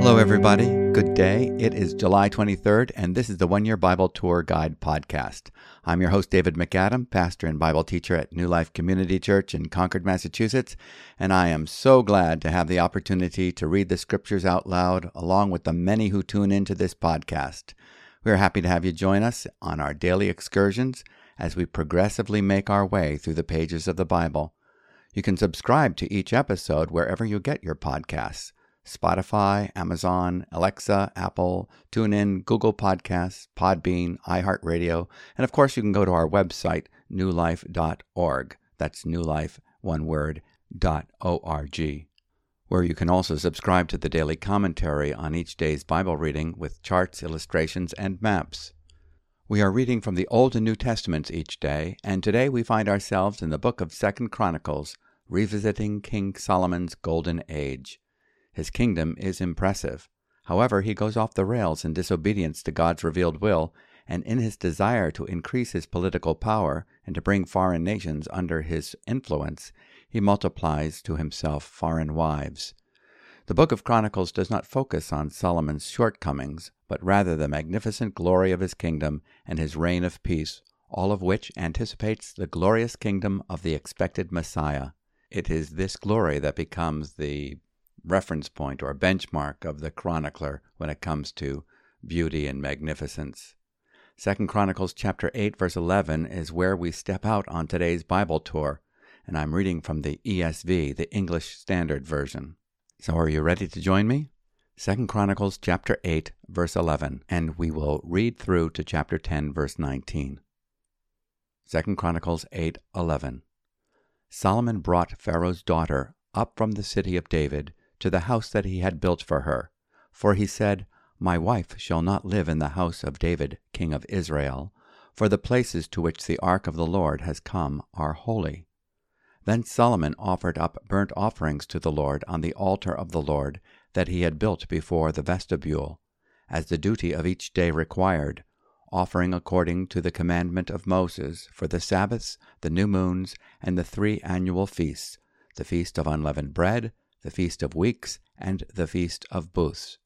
Hello, everybody. Good day. It is July 23rd, and this is the One Year Bible Tour Guide podcast. I'm your host, David MacAdam, pastor and Bible teacher at New Life Community Church in Concord, Massachusetts, and I am so glad to have the opportunity to read the scriptures out loud along with the many who tune into this podcast. We are happy to have you join us on our daily excursions as we progressively make our way through the pages of the Bible. You can subscribe to each episode wherever you get your podcasts. Spotify, Amazon, Alexa, Apple, TuneIn, Google Podcasts, Podbean, iHeartRadio, and of course you can go to our website, newlife.org. That's newlife, one word, dot O-R-G, where you can also subscribe to the daily commentary on each day's Bible reading with charts, illustrations, and maps. We are reading from the Old and New Testaments each day, and today we find ourselves in the book of Second Chronicles, revisiting King Solomon's golden age. His kingdom is impressive. However, he goes off the rails in disobedience to God's revealed will, and in his desire to increase his political power and to bring foreign nations under his influence, he multiplies to himself foreign wives. The book of Chronicles does not focus on Solomon's shortcomings, but rather the magnificent glory of his kingdom and his reign of peace, all of which anticipates the glorious kingdom of the expected Messiah. It is this glory that becomes the reference point or benchmark of the chronicler when it comes to beauty and magnificence. Second Chronicles chapter 8 verse 11 is where we step out on today's Bible tour, and I'm reading from the ESV, the English Standard Version. So are you ready to join me? Second Chronicles chapter 8 verse 11, and we will read through to chapter 10 verse 19. Second Chronicles 8:11. Solomon brought Pharaoh's daughter up from the city of David to the house that he had built for her. For he said, My wife shall not live in the house of David, king of Israel, for the places to which the ark of the Lord has come are holy. Then Solomon offered up burnt offerings to the Lord on the altar of the Lord that he had built before the vestibule, as the duty of each day required, offering according to the commandment of Moses for the Sabbaths, the new moons, and the three annual feasts, the feast of unleavened bread, the Feast of Weeks, and the Feast of Booths.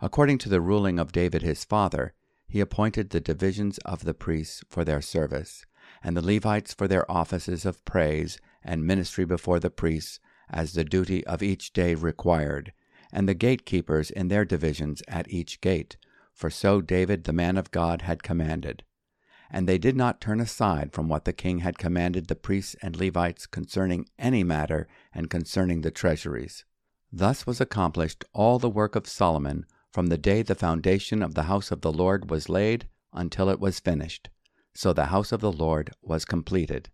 According to the ruling of David his father, he appointed the divisions of the priests for their service, and the Levites for their offices of praise and ministry before the priests, as the duty of each day required, and the gatekeepers in their divisions at each gate, for so David the man of God had commanded. And they did not turn aside from what the king had commanded the priests and Levites concerning any matter and concerning the treasuries. Thus was accomplished all the work of Solomon from the day the foundation of the house of the Lord was laid until it was finished. So the house of the Lord was completed.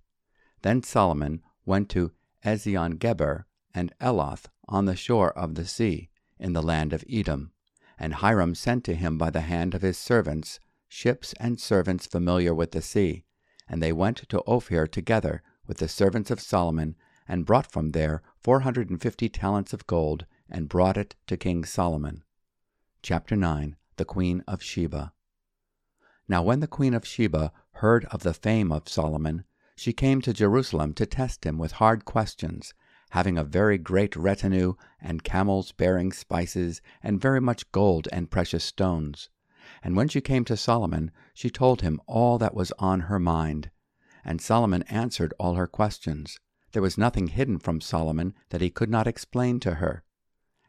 Then Solomon went to Ezion Geber and Eloth on the shore of the sea, in the land of Edom. And Hiram sent to him by the hand of his servants ships and servants familiar with the sea, and they went to Ophir together with the servants of Solomon, and brought from there four hundred and fifty talents of gold, and brought it to King Solomon. Chapter 9 The Queen of Sheba. Now, when the Queen of Sheba heard of the fame of Solomon, she came to Jerusalem to test him with hard questions, having a very great retinue, and camels bearing spices, and very much gold and precious stones. And when she came to Solomon, she told him all that was on her mind. And Solomon answered all her questions. There was nothing hidden from Solomon that he could not explain to her.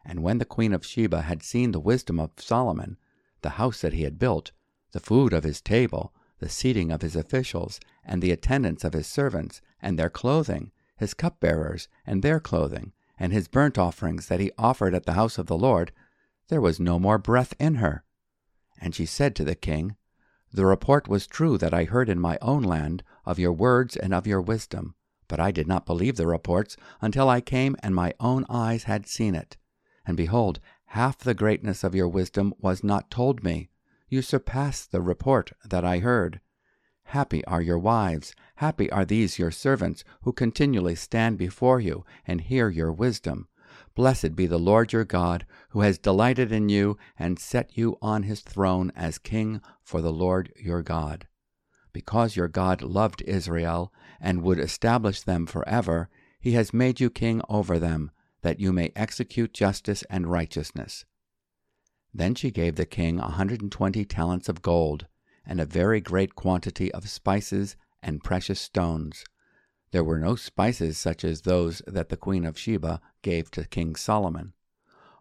And when the queen of Sheba had seen the wisdom of Solomon, the house that he had built, the food of his table, the seating of his officials, and the attendance of his servants, and their clothing, his cupbearers, and their clothing, and his burnt offerings that he offered at the house of the Lord, there was no more breath in her. And she said to the king, The report was true that I heard in my own land of your words and of your wisdom, but I did not believe the reports until I came and my own eyes had seen it. And behold, half the greatness of your wisdom was not told me. You surpass the report that I heard. Happy are your wives, happy are these your servants, who continually stand before you and hear your wisdom. Blessed be the Lord your God, who has delighted in you and set you on his throne as king for the Lord your God. Because your God loved Israel and would establish them forever, He has made you king over them, that you may execute justice and righteousness. Then she gave the king a hundred and twenty talents of gold, and a very great quantity of spices and precious stones. There were no spices such as those that the queen of Sheba gave to King Solomon.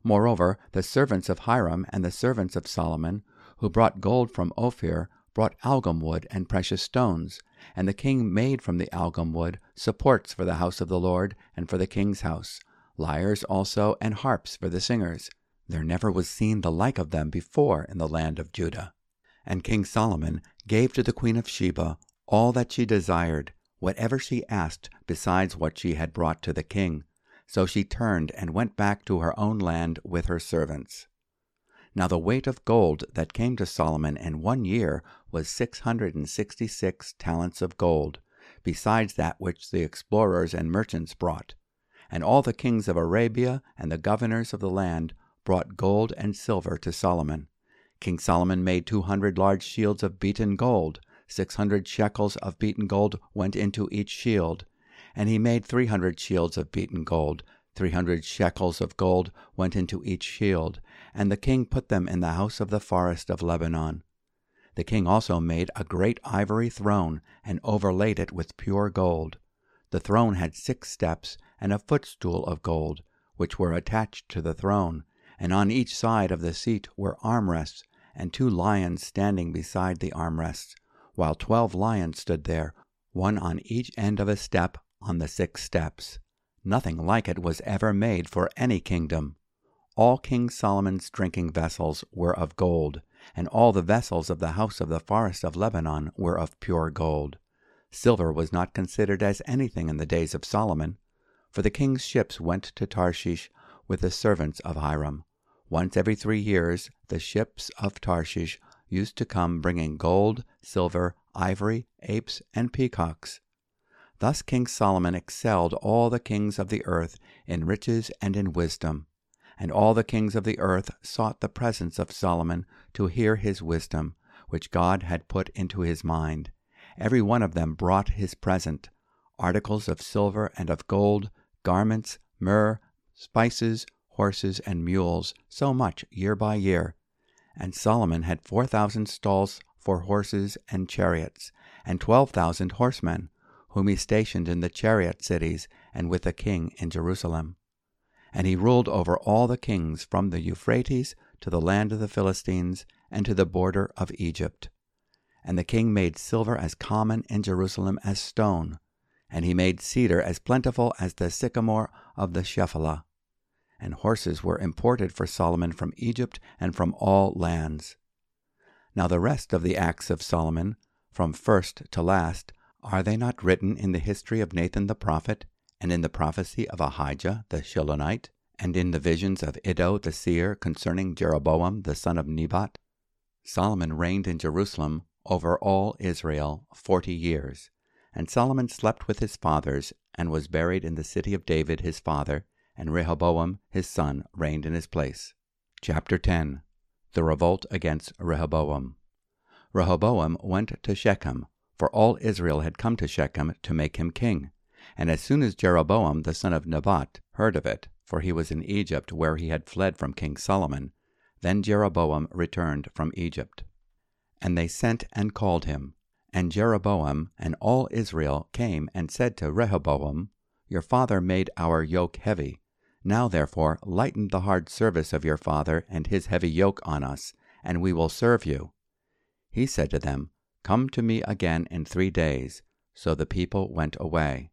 Moreover, the servants of Hiram and the servants of Solomon, who brought gold from Ophir, brought algum wood and precious stones, and the king made from the algum wood supports for the house of the Lord and for the king's house, lyres also and harps for the singers. There never was seen the like of them before in the land of Judah. And King Solomon gave to the queen of Sheba all that she desired, whatever she asked besides what she had brought to the king. So she turned and went back to her own land with her servants. Now the weight of gold that came to Solomon in one year was six hundred and sixty six talents of gold, besides that which the explorers and merchants brought. And all the kings of Arabia and the governors of the land brought gold and silver to Solomon. King Solomon made two hundred large shields of beaten gold. Six hundred shekels of beaten gold went into each shield. And he made three hundred shields of beaten gold. Three hundred shekels of gold went into each shield and the king put them in the house of the forest of Lebanon. The king also made a great ivory throne, and overlaid it with pure gold. The throne had six steps, and a footstool of gold, which were attached to the throne, and on each side of the seat were armrests, and two lions standing beside the armrests, while twelve lions stood there, one on each end of a step on the six steps. Nothing like it was ever made for any kingdom. All King Solomon's drinking vessels were of gold, and all the vessels of the house of the forest of Lebanon were of pure gold. Silver was not considered as anything in the days of Solomon, for the king's ships went to Tarshish with the servants of Hiram. Once every three years the ships of Tarshish used to come bringing gold, silver, ivory, apes, and peacocks. Thus King Solomon excelled all the kings of the earth in riches and in wisdom. And all the kings of the earth sought the presence of Solomon to hear his wisdom, which God had put into his mind. Every one of them brought his present articles of silver and of gold, garments, myrrh, spices, horses, and mules, so much year by year. And Solomon had four thousand stalls for horses and chariots, and twelve thousand horsemen, whom he stationed in the chariot cities and with the king in Jerusalem and he ruled over all the kings from the Euphrates to the land of the Philistines and to the border of Egypt. And the king made silver as common in Jerusalem as stone, and he made cedar as plentiful as the sycamore of the Shephelah. And horses were imported for Solomon from Egypt and from all lands. Now the rest of the acts of Solomon, from first to last, are they not written in the history of Nathan the prophet and in the prophecy of Ahijah the Shilonite, and in the visions of Iddo the seer concerning Jeroboam the son of Nebat, Solomon reigned in Jerusalem over all Israel forty years. And Solomon slept with his fathers, and was buried in the city of David his father, and Rehoboam his son reigned in his place. Chapter 10 The Revolt against Rehoboam. Rehoboam went to Shechem, for all Israel had come to Shechem to make him king. And as soon as Jeroboam the son of Nebat heard of it, for he was in Egypt where he had fled from King Solomon, then Jeroboam returned from Egypt. And they sent and called him. And Jeroboam and all Israel came and said to Rehoboam, Your father made our yoke heavy. Now therefore lighten the hard service of your father and his heavy yoke on us, and we will serve you. He said to them, Come to me again in three days. So the people went away.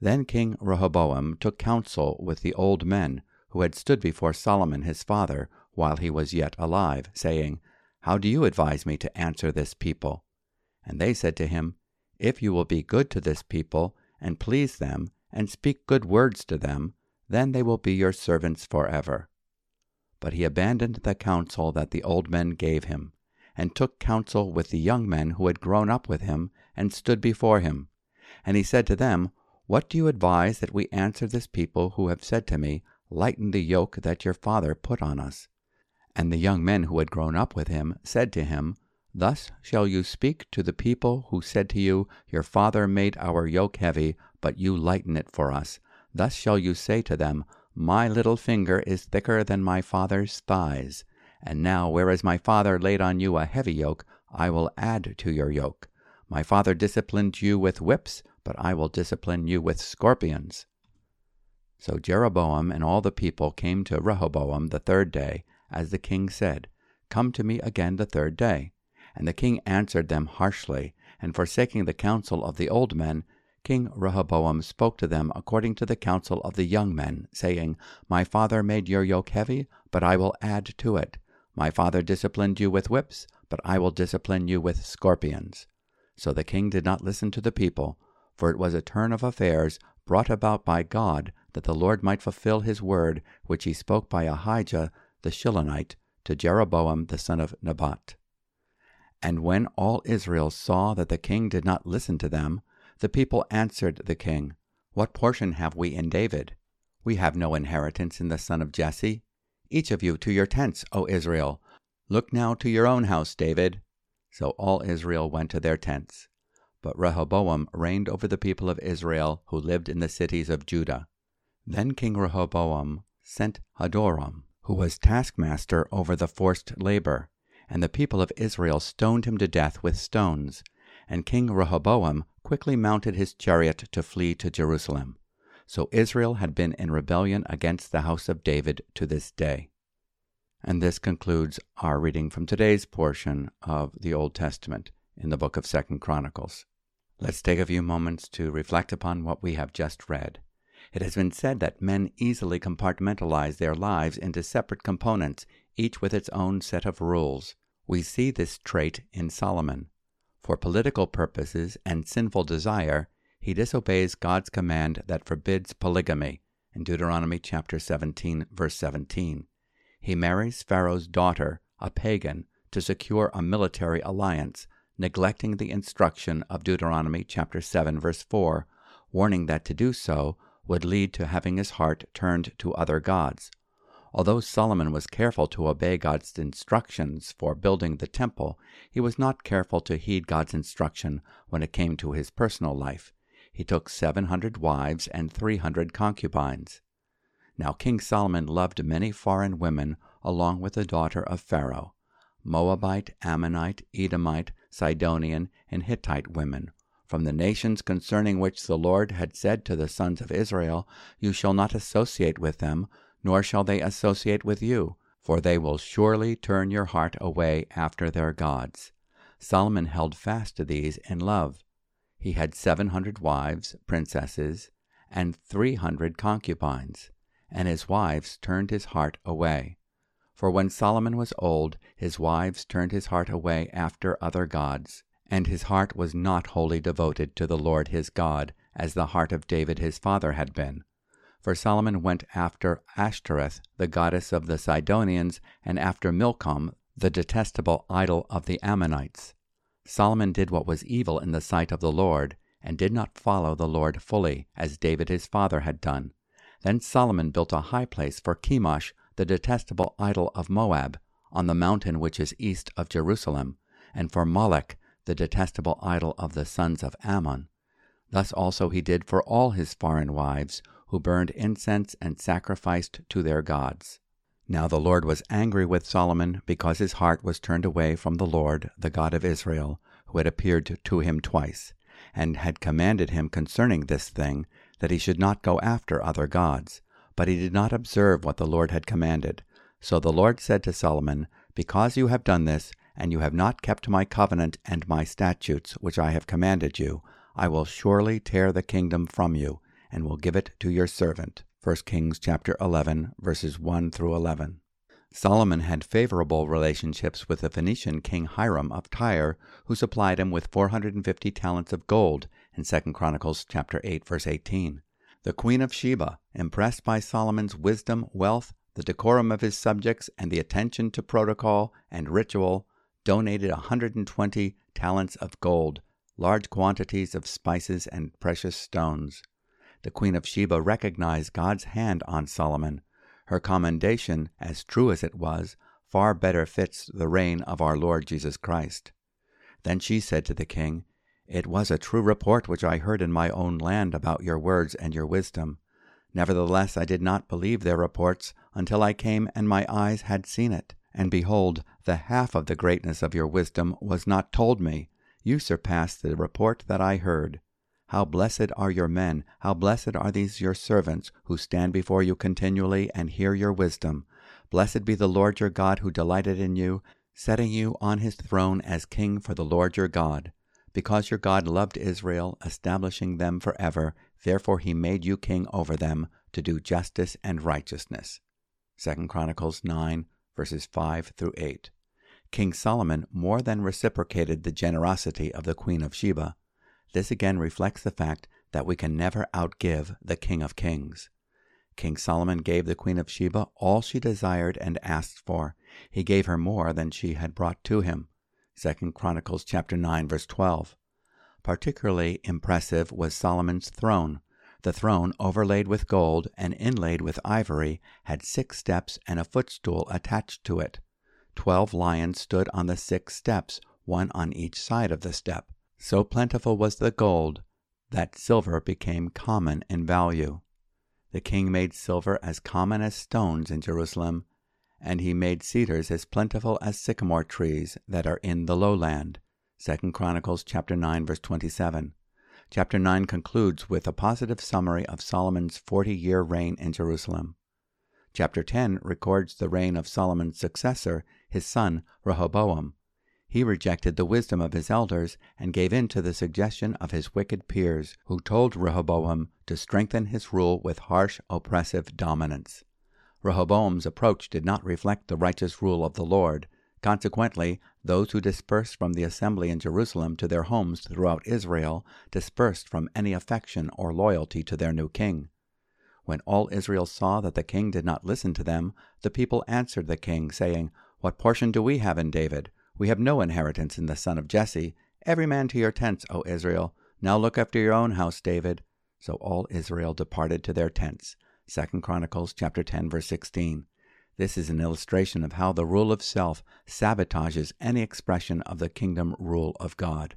Then King Rehoboam took counsel with the old men who had stood before Solomon his father while he was yet alive, saying, How do you advise me to answer this people? And they said to him, If you will be good to this people, and please them, and speak good words to them, then they will be your servants forever. But he abandoned the counsel that the old men gave him, and took counsel with the young men who had grown up with him, and stood before him. And he said to them, what do you advise that we answer this people who have said to me, Lighten the yoke that your father put on us? And the young men who had grown up with him said to him, Thus shall you speak to the people who said to you, Your father made our yoke heavy, but you lighten it for us. Thus shall you say to them, My little finger is thicker than my father's thighs. And now, whereas my father laid on you a heavy yoke, I will add to your yoke. My father disciplined you with whips, but I will discipline you with scorpions. So Jeroboam and all the people came to Rehoboam the third day, as the king said, Come to me again the third day. And the king answered them harshly, and forsaking the counsel of the old men, King Rehoboam spoke to them according to the counsel of the young men, saying, My father made your yoke heavy, but I will add to it. My father disciplined you with whips, but I will discipline you with scorpions. So the king did not listen to the people, for it was a turn of affairs brought about by God that the Lord might fulfill his word which he spoke by Ahijah the Shilonite to Jeroboam the son of Nebat. And when all Israel saw that the king did not listen to them, the people answered the king, What portion have we in David? We have no inheritance in the son of Jesse. Each of you to your tents, O Israel. Look now to your own house, David. So all Israel went to their tents. But Rehoboam reigned over the people of Israel who lived in the cities of Judah. Then King Rehoboam sent Hadoram, who was taskmaster over the forced labor, and the people of Israel stoned him to death with stones. And King Rehoboam quickly mounted his chariot to flee to Jerusalem. So Israel had been in rebellion against the house of David to this day. And this concludes our reading from today's portion of the Old Testament in the book of Second Chronicles. Let's take a few moments to reflect upon what we have just read. It has been said that men easily compartmentalize their lives into separate components, each with its own set of rules. We see this trait in Solomon. For political purposes and sinful desire, he disobeys God's command that forbids polygamy in Deuteronomy chapter 17 verse 17. He marries Pharaoh's daughter, a pagan, to secure a military alliance, neglecting the instruction of Deuteronomy chapter 7 verse 4, warning that to do so would lead to having his heart turned to other gods. Although Solomon was careful to obey God's instructions for building the temple, he was not careful to heed God's instruction when it came to his personal life. He took seven hundred wives and three hundred concubines. Now King Solomon loved many foreign women along with the daughter of Pharaoh Moabite, Ammonite, Edomite, Sidonian, and Hittite women, from the nations concerning which the Lord had said to the sons of Israel, You shall not associate with them, nor shall they associate with you, for they will surely turn your heart away after their gods. Solomon held fast to these in love. He had seven hundred wives, princesses, and three hundred concubines, and his wives turned his heart away. For when Solomon was old, his wives turned his heart away after other gods, and his heart was not wholly devoted to the Lord his God, as the heart of David his father had been. For Solomon went after Ashtoreth, the goddess of the Sidonians, and after Milcom, the detestable idol of the Ammonites. Solomon did what was evil in the sight of the Lord, and did not follow the Lord fully, as David his father had done. Then Solomon built a high place for Chemosh, the detestable idol of Moab, on the mountain which is east of Jerusalem, and for Molech, the detestable idol of the sons of Ammon. Thus also he did for all his foreign wives, who burned incense and sacrificed to their gods. Now the Lord was angry with Solomon because his heart was turned away from the Lord, the God of Israel, who had appeared to him twice, and had commanded him concerning this thing, that he should not go after other gods. But he did not observe what the Lord had commanded. So the Lord said to Solomon, Because you have done this, and you have not kept my covenant and my statutes which I have commanded you, I will surely tear the kingdom from you, and will give it to your servant. 1 Kings chapter 11 verses 1 through 11. Solomon had favorable relationships with the Phoenician king Hiram of Tyre, who supplied him with 450 talents of gold in 2 Chronicles chapter 8 verse 18. The queen of Sheba, impressed by Solomon's wisdom, wealth, the decorum of his subjects, and the attention to protocol and ritual, donated 120 talents of gold, large quantities of spices and precious stones the Queen of Sheba recognized God's hand on Solomon. Her commendation, as true as it was, far better fits the reign of our Lord Jesus Christ. Then she said to the king, It was a true report which I heard in my own land about your words and your wisdom. Nevertheless, I did not believe their reports until I came and my eyes had seen it. And behold, the half of the greatness of your wisdom was not told me. You surpassed the report that I heard. How blessed are your men, how blessed are these your servants, who stand before you continually and hear your wisdom. Blessed be the Lord your God, who delighted in you, setting you on his throne as king for the Lord your God. Because your God loved Israel, establishing them forever, therefore he made you king over them to do justice and righteousness. 2 Chronicles 9, verses 5 through 8. King Solomon more than reciprocated the generosity of the Queen of Sheba. This again reflects the fact that we can never outgive the King of Kings. King Solomon gave the Queen of Sheba all she desired and asked for. He gave her more than she had brought to him. 2 Chronicles chapter 9 verse 12. Particularly impressive was Solomon's throne. The throne, overlaid with gold and inlaid with ivory, had six steps and a footstool attached to it. Twelve lions stood on the six steps, one on each side of the step. So plentiful was the gold that silver became common in value. The king made silver as common as stones in Jerusalem, and he made cedars as plentiful as sycamore trees that are in the lowland. 2 Chronicles chapter 9 verse 27. Chapter 9 concludes with a positive summary of Solomon's 40-year reign in Jerusalem. Chapter 10 records the reign of Solomon's successor, his son Rehoboam. He rejected the wisdom of his elders and gave in to the suggestion of his wicked peers, who told Rehoboam to strengthen his rule with harsh, oppressive dominance. Rehoboam's approach did not reflect the righteous rule of the Lord. Consequently, those who dispersed from the assembly in Jerusalem to their homes throughout Israel dispersed from any affection or loyalty to their new king. When all Israel saw that the king did not listen to them, the people answered the king, saying, What portion do we have in David? We have no inheritance in the son of Jesse. Every man to your tents, O Israel. Now look after your own house, David. So all Israel departed to their tents. 2 Chronicles chapter 10 verse 16. This is an illustration of how the rule of self sabotages any expression of the kingdom rule of God.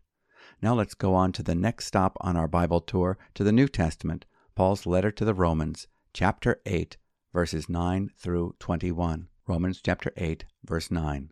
Now let's go on to the next stop on our Bible tour to the New Testament, Paul's letter to the Romans, chapter 8, verses 9 through 21. Romans chapter 8, verse 9.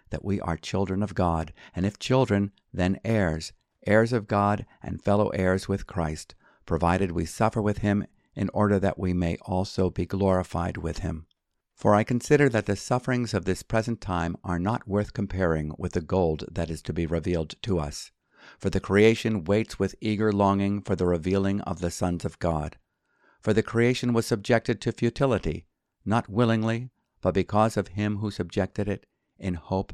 that we are children of God, and if children, then heirs, heirs of God and fellow heirs with Christ provided we suffer with him in order that we may also be glorified with him. For I consider that the sufferings of this present time are not worth comparing with the gold that is to be revealed to us. For the creation waits with eager longing for the revealing of the sons of God. For the creation was subjected to futility, not willingly, but because of him who subjected it, in hope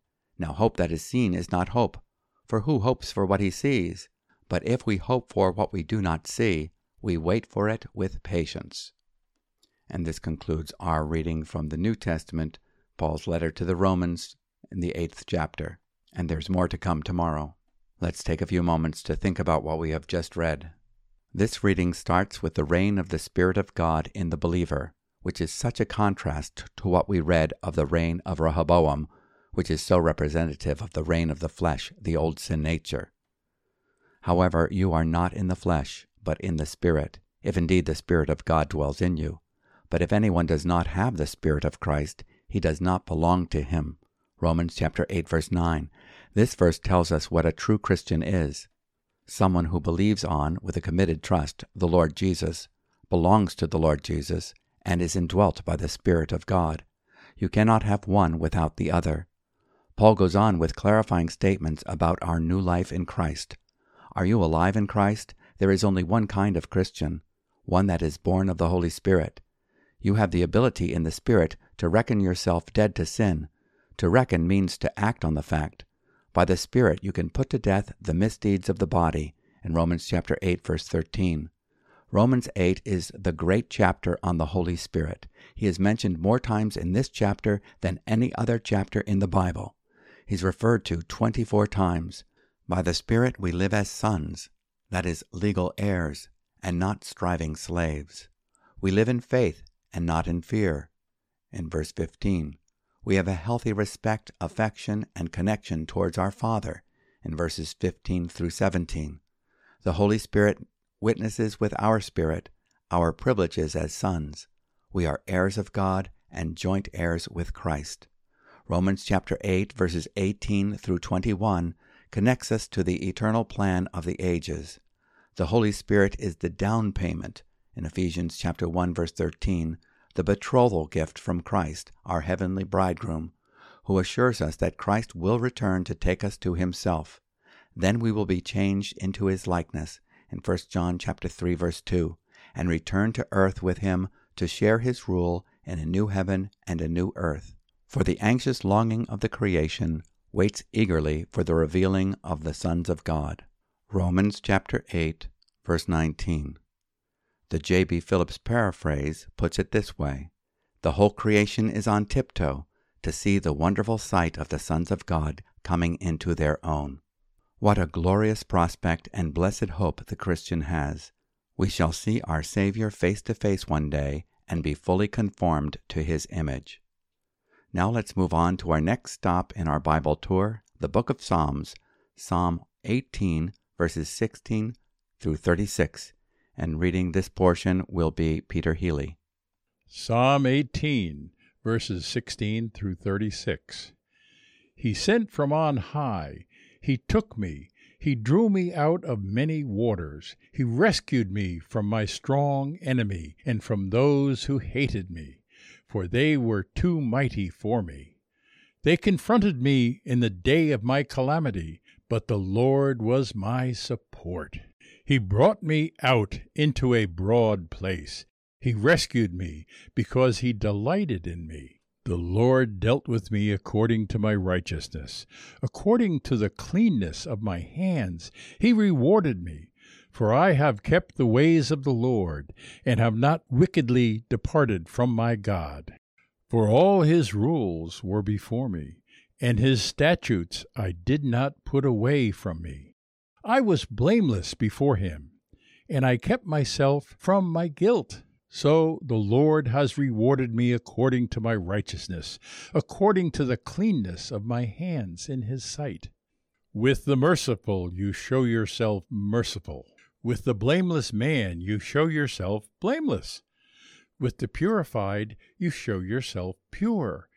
Now hope that is seen is not hope, for who hopes for what he sees? But if we hope for what we do not see, we wait for it with patience. And this concludes our reading from the New Testament, Paul's letter to the Romans in the eighth chapter. And there's more to come tomorrow. Let's take a few moments to think about what we have just read. This reading starts with the reign of the Spirit of God in the believer, which is such a contrast to what we read of the reign of Rehoboam, which is so representative of the reign of the flesh, the old sin nature. However, you are not in the flesh, but in the Spirit, if indeed the Spirit of God dwells in you. But if anyone does not have the Spirit of Christ, he does not belong to him. Romans chapter 8 verse 9. This verse tells us what a true Christian is. Someone who believes on, with a committed trust, the Lord Jesus, belongs to the Lord Jesus, and is indwelt by the Spirit of God. You cannot have one without the other. Paul goes on with clarifying statements about our new life in Christ. Are you alive in Christ? There is only one kind of Christian, one that is born of the Holy Spirit. You have the ability in the Spirit to reckon yourself dead to sin. To reckon means to act on the fact. By the Spirit you can put to death the misdeeds of the body in Romans chapter 8 verse 13. Romans 8 is the great chapter on the Holy Spirit. He is mentioned more times in this chapter than any other chapter in the Bible. He's referred to 24 times. By the Spirit we live as sons, that is, legal heirs, and not striving slaves. We live in faith and not in fear. In verse 15, we have a healthy respect, affection, and connection towards our Father. In verses 15 through 17, the Holy Spirit witnesses with our spirit our privileges as sons. We are heirs of God and joint heirs with Christ. Romans chapter 8 verses 18 through 21 connects us to the eternal plan of the ages. The Holy Spirit is the down payment in Ephesians chapter 1 verse 13, the betrothal gift from Christ, our heavenly bridegroom, who assures us that Christ will return to take us to himself. Then we will be changed into his likeness in 1 John chapter 3 verse 2 and return to earth with him to share his rule in a new heaven and a new earth. For the anxious longing of the creation waits eagerly for the revealing of the sons of God. Romans chapter 8, verse 19. The J.B. Phillips paraphrase puts it this way The whole creation is on tiptoe to see the wonderful sight of the sons of God coming into their own. What a glorious prospect and blessed hope the Christian has! We shall see our Savior face to face one day and be fully conformed to his image. Now let's move on to our next stop in our Bible tour, the book of Psalms, Psalm 18, verses 16 through 36. And reading this portion will be Peter Healey. Psalm 18, verses 16 through 36. He sent from on high, He took me, He drew me out of many waters, He rescued me from my strong enemy and from those who hated me for they were too mighty for me. They confronted me in the day of my calamity, but the Lord was my support. He brought me out into a broad place. He rescued me because he delighted in me. The Lord dealt with me according to my righteousness. According to the cleanness of my hands, he rewarded me. For I have kept the ways of the Lord, and have not wickedly departed from my God. For all his rules were before me, and his statutes I did not put away from me. I was blameless before him, and I kept myself from my guilt. So the Lord has rewarded me according to my righteousness, according to the cleanness of my hands in his sight. With the merciful you show yourself merciful with the blameless man, you show yourself blameless. With the purified, you show yourself pure.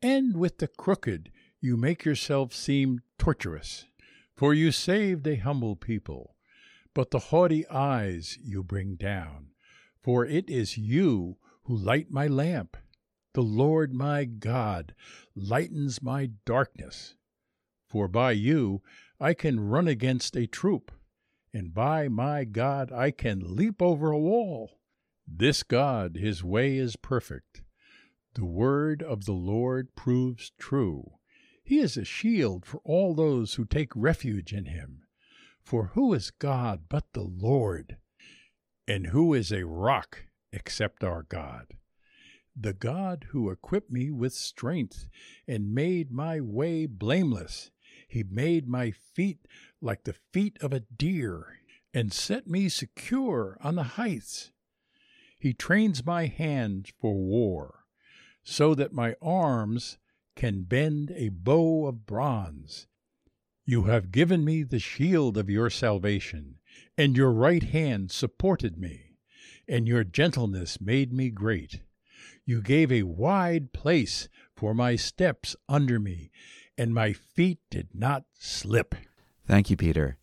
And with the crooked, you make yourself seem tortuous. For you saved a humble people, but the haughty eyes you bring down. For it is you who light my lamp. The Lord my God lightens my darkness. For by you I can run against a troop and by my God, I can leap over a wall. This God, his way is perfect. The word of the Lord proves true. He is a shield for all those who take refuge in him. For who is God but the Lord? And who is a rock except our God? The God who equipped me with strength and made my way blameless. He made my feet like the feet of a deer, and set me secure on the heights. He trains my hands for war, so that my arms can bend a bow of bronze. You have given me the shield of your salvation, and your right hand supported me, and your gentleness made me great. You gave a wide place for my steps under me, and my feet did not slip. Thank you, Peter.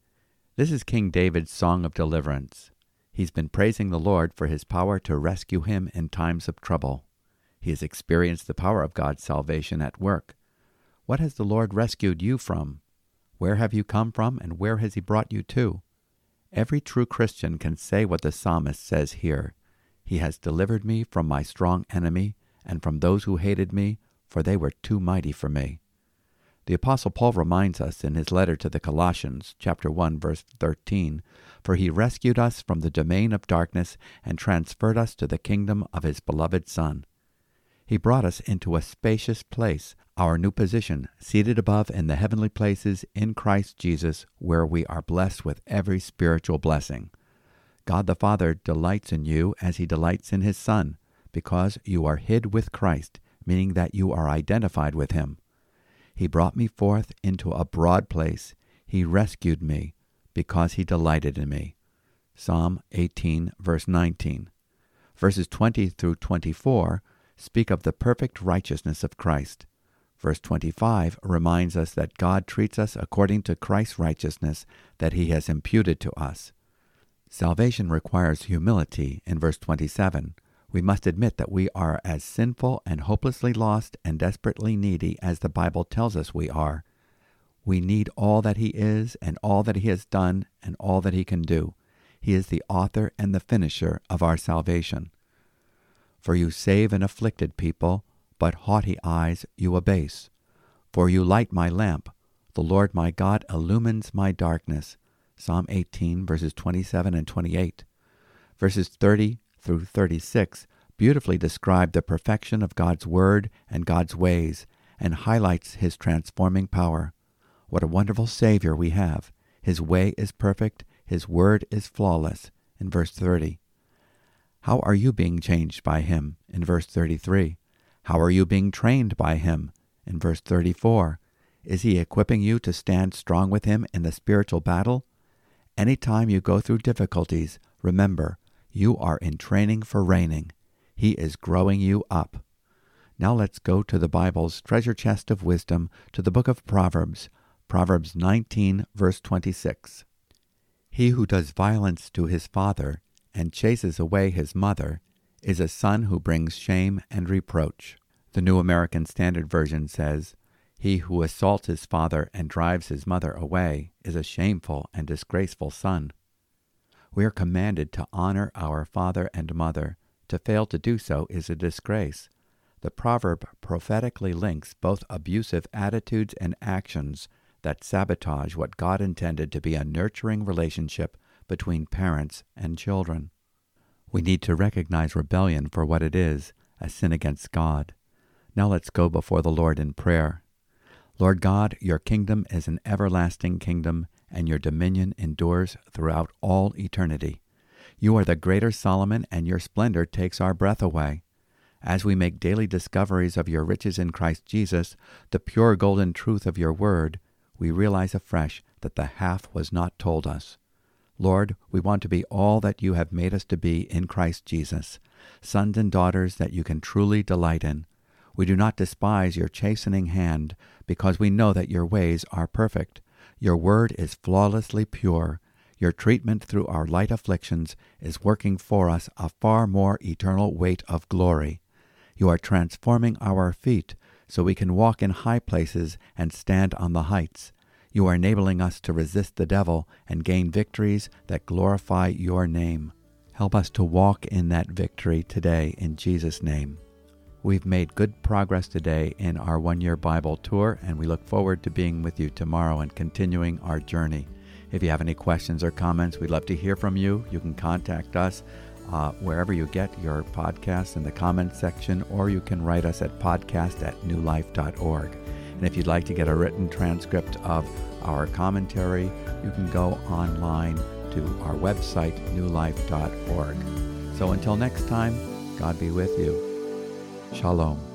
This is King David's song of deliverance. He's been praising the Lord for his power to rescue him in times of trouble. He has experienced the power of God's salvation at work. What has the Lord rescued you from? Where have you come from, and where has He brought you to? Every true Christian can say what the psalmist says here He has delivered me from my strong enemy, and from those who hated me, for they were too mighty for me. The apostle Paul reminds us in his letter to the Colossians, chapter 1, verse 13, for he rescued us from the domain of darkness and transferred us to the kingdom of his beloved Son. He brought us into a spacious place, our new position, seated above in the heavenly places in Christ Jesus, where we are blessed with every spiritual blessing. God the Father delights in you as he delights in his Son, because you are hid with Christ, meaning that you are identified with him. He brought me forth into a broad place. He rescued me, because he delighted in me. Psalm 18, verse 19. Verses 20 through 24 speak of the perfect righteousness of Christ. Verse 25 reminds us that God treats us according to Christ's righteousness that he has imputed to us. Salvation requires humility in verse 27. We must admit that we are as sinful and hopelessly lost and desperately needy as the Bible tells us we are. We need all that he is and all that he has done and all that he can do. He is the author and the finisher of our salvation. For you save an afflicted people, but haughty eyes you abase. For you light my lamp. The Lord my God illumines my darkness. Psalm 18, verses 27 and 28. Verses 30 through 36 beautifully describe the perfection of God's Word and God's ways and highlights His transforming power. What a wonderful Savior we have. His way is perfect, His Word is flawless. In verse 30. How are you being changed by him? In verse 33. How are you being trained by him? In verse 34. Is he equipping you to stand strong with him in the spiritual battle? Any time you go through difficulties, remember, you are in training for reigning. He is growing you up. Now let's go to the Bible's treasure chest of wisdom, to the book of Proverbs, Proverbs 19, verse 26. He who does violence to his father and chases away his mother is a son who brings shame and reproach. The New American Standard Version says, He who assaults his father and drives his mother away is a shameful and disgraceful son. We are commanded to honor our father and mother. To fail to do so is a disgrace. The proverb prophetically links both abusive attitudes and actions that sabotage what God intended to be a nurturing relationship between parents and children. We need to recognize rebellion for what it is, a sin against God. Now let's go before the Lord in prayer. Lord God, your kingdom is an everlasting kingdom, and your dominion endures throughout all eternity. You are the greater Solomon, and your splendor takes our breath away. As we make daily discoveries of your riches in Christ Jesus, the pure golden truth of your word, we realize afresh that the half was not told us. Lord, we want to be all that you have made us to be in Christ Jesus, sons and daughters that you can truly delight in. We do not despise your chastening hand, because we know that your ways are perfect. Your word is flawlessly pure. Your treatment through our light afflictions is working for us a far more eternal weight of glory. You are transforming our feet so we can walk in high places and stand on the heights. You are enabling us to resist the devil and gain victories that glorify your name. Help us to walk in that victory today in Jesus' name. We've made good progress today in our one year Bible tour, and we look forward to being with you tomorrow and continuing our journey. If you have any questions or comments, we'd love to hear from you. You can contact us uh, wherever you get your podcasts in the comments section, or you can write us at podcast at newlife.org. And if you'd like to get a written transcript of our commentary, you can go online to our website, newlife.org. So until next time, God be with you. Shalom.